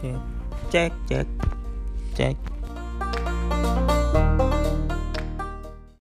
cek cek cek cek.